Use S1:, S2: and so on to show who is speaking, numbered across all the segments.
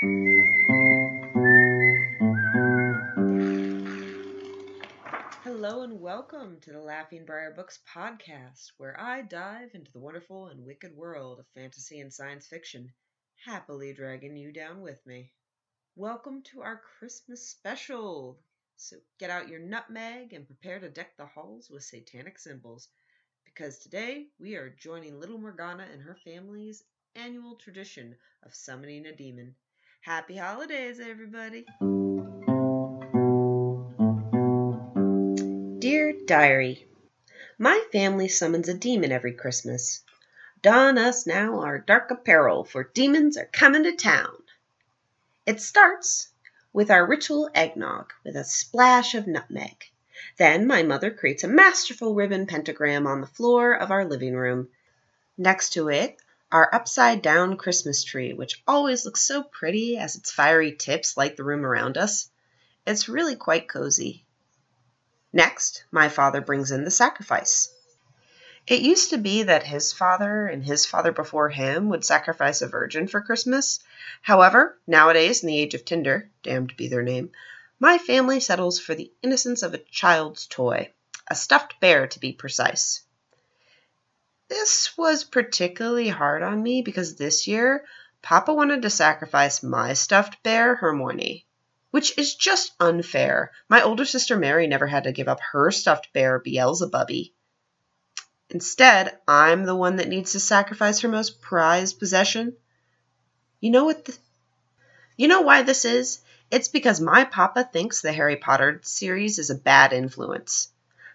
S1: Hello and welcome to the Laughing Briar Books podcast, where I dive into the wonderful and wicked world of fantasy and science fiction, happily dragging you down with me. Welcome to our Christmas special. So get out your nutmeg and prepare to deck the halls with satanic symbols, because today we are joining little Morgana and her family's annual tradition of summoning a demon. Happy holidays, everybody! Dear Diary, My family summons a demon every Christmas. Don us now our dark apparel, for demons are coming to town. It starts with our ritual eggnog with a splash of nutmeg. Then my mother creates a masterful ribbon pentagram on the floor of our living room. Next to it, our upside down Christmas tree, which always looks so pretty as its fiery tips light the room around us. It's really quite cozy. Next, my father brings in the sacrifice. It used to be that his father and his father before him would sacrifice a virgin for Christmas. However, nowadays, in the age of Tinder, damned be their name, my family settles for the innocence of a child's toy, a stuffed bear to be precise. This was particularly hard on me because this year Papa wanted to sacrifice my stuffed bear, Hermione which is just unfair. My older sister Mary never had to give up her stuffed bear, Beelzebubby. Instead, I'm the one that needs to sacrifice her most prized possession. You know what? The, you know why this is? It's because my papa thinks the Harry Potter series is a bad influence.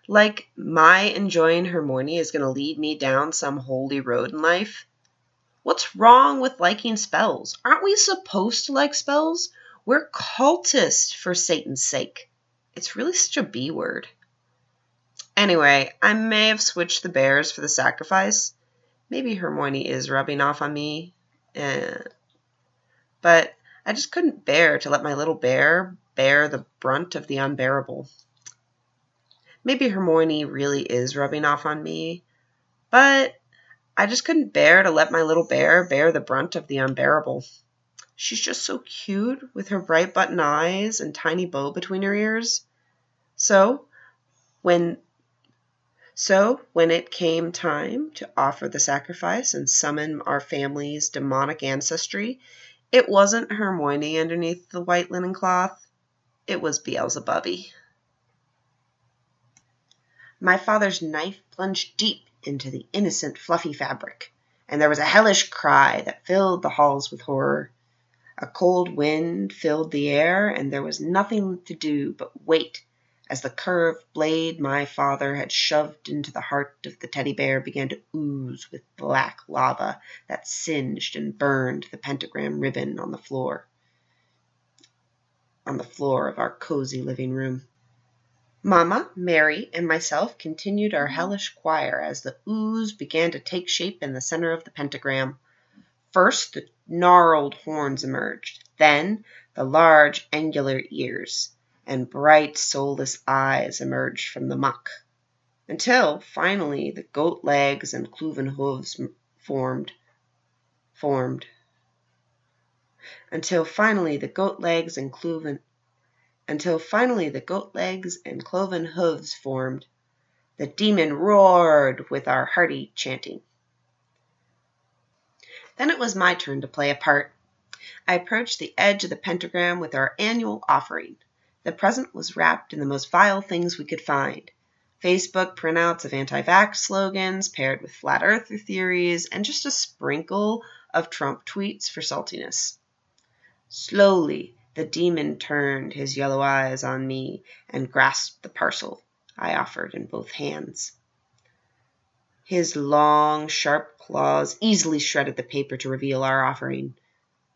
S1: Like my enjoying Hermione is going to lead me down some holy road in life. What's wrong with liking spells? Aren't we supposed to like spells? We're cultists for Satan's sake. It's really such a B word. Anyway, I may have switched the bears for the sacrifice. Maybe Hermione is rubbing off on me. Eh. But I just couldn't bear to let my little bear bear the brunt of the unbearable. Maybe Hermione really is rubbing off on me, but I just couldn't bear to let my little bear bear the brunt of the unbearable. She's just so cute with her bright button eyes and tiny bow between her ears. So, when so when it came time to offer the sacrifice and summon our family's demonic ancestry, it wasn't Hermione underneath the white linen cloth. It was Beelzebubby. My father's knife plunged deep into the innocent, fluffy fabric, and there was a hellish cry that filled the halls with horror. A cold wind filled the air, and there was nothing to do but wait as the curved blade my father had shoved into the heart of the teddy bear began to ooze with black lava that singed and burned the pentagram ribbon on the floor on the floor of our cozy living room. Mamma, Mary, and myself continued our hellish choir as the ooze began to take shape in the center of the pentagram. First the gnarled horns emerged, then the large angular ears, and bright soulless eyes emerged from the muck, until finally the goat legs and cloven hooves formed formed until finally the goat legs and cloven until finally the goat legs and cloven hooves formed. The demon roared with our hearty chanting. Then it was my turn to play a part. I approached the edge of the pentagram with our annual offering. The present was wrapped in the most vile things we could find Facebook printouts of anti vax slogans paired with flat earther theories, and just a sprinkle of Trump tweets for saltiness. Slowly, the demon turned his yellow eyes on me and grasped the parcel I offered in both hands. His long, sharp claws easily shredded the paper to reveal our offering.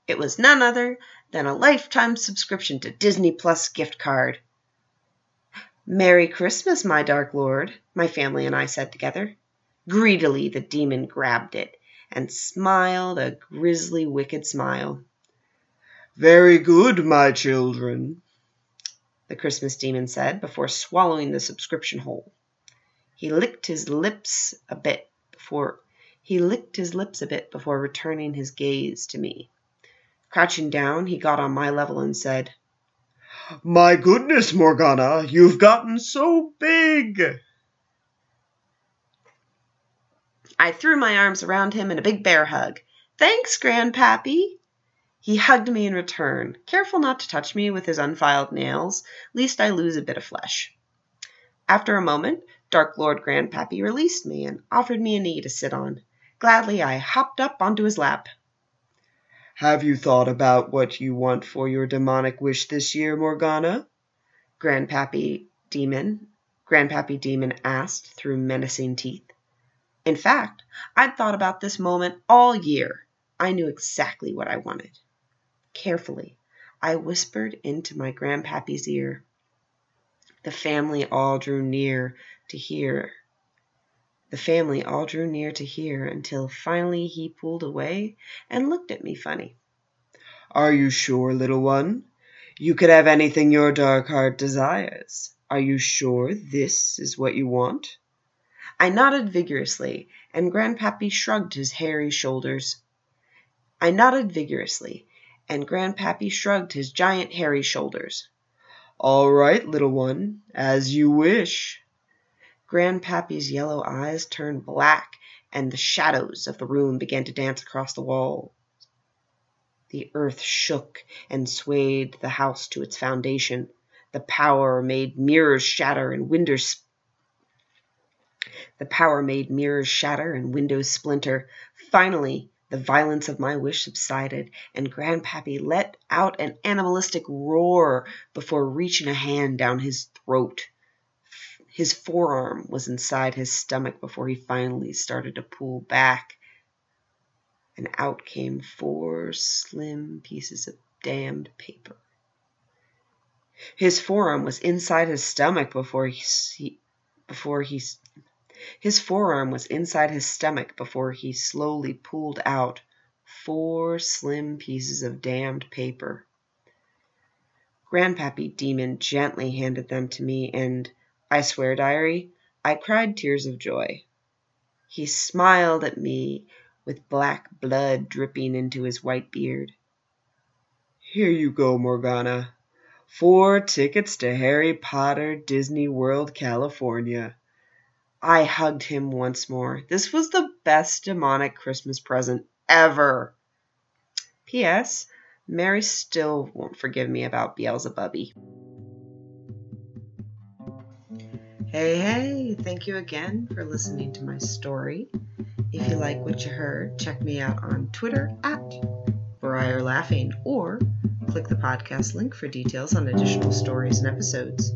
S1: It was none other than a lifetime subscription to Disney Plus gift card. Merry Christmas, my dark lord, my family and I said together. Greedily the demon grabbed it and smiled a grisly, wicked smile.
S2: Very good, my children,
S1: the Christmas demon said before swallowing the subscription whole. He licked his lips a bit before he licked his lips a bit before returning his gaze to me. Crouching down, he got on my level and said,
S2: My goodness, Morgana, you've gotten so big.
S1: I threw my arms around him in a big bear hug. Thanks, Grandpappy. He hugged me in return, careful not to touch me with his unfiled nails, lest I lose a bit of flesh. After a moment, Dark Lord Grandpappy released me and offered me a knee to sit on. Gladly I hopped up onto his lap.
S2: Have you thought about what you want for your demonic wish this year, Morgana?
S1: Grandpappy Demon, Grandpappy Demon asked through menacing teeth. In fact, I'd thought about this moment all year. I knew exactly what I wanted. Carefully, I whispered into my grandpappy's ear. The family all drew near to hear. The family all drew near to hear until finally he pulled away and looked at me funny.
S2: Are you sure, little one? You could have anything your dark heart desires. Are you sure this is what you want?
S1: I nodded vigorously, and Grandpappy shrugged his hairy shoulders. I nodded vigorously, and Grandpappy shrugged his giant hairy shoulders.
S2: All right, little one, as you wish.
S1: Grandpappy's yellow eyes turned black, and the shadows of the room began to dance across the walls. The earth shook and swayed the house to its foundation. The power made mirrors shatter and windows the power made mirrors shatter and windows splinter. Finally, the violence of my wish subsided, and Grandpappy let out an animalistic roar before reaching a hand down his throat. His forearm was inside his stomach before he finally started to pull back, and out came four slim pieces of damned paper. His forearm was inside his stomach before he before he his forearm was inside his stomach before he slowly pulled out four slim pieces of damned paper. Grandpappy Demon gently handed them to me, and, I swear, diary, I cried tears of joy. He smiled at me with black blood dripping into his white beard.
S2: Here you go, Morgana. Four tickets to Harry Potter Disney World, California.
S1: I hugged him once more. This was the best demonic Christmas present ever. P.S. Mary still won't forgive me about Beelzebubby. Hey, hey, thank you again for listening to my story. If you like what you heard, check me out on Twitter at Briar Laughing or click the podcast link for details on additional stories and episodes.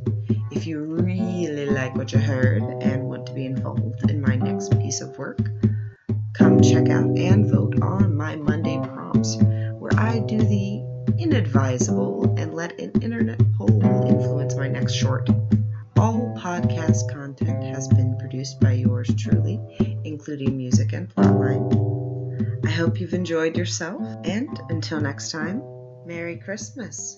S1: If you really like what you heard and want to be involved in my next piece of work, come check out and vote on my Monday prompts, where I do the inadvisable and let an internet poll influence my next short. All podcast content has been produced by yours truly, including music and plotline. I hope you've enjoyed yourself, and until next time, Merry Christmas.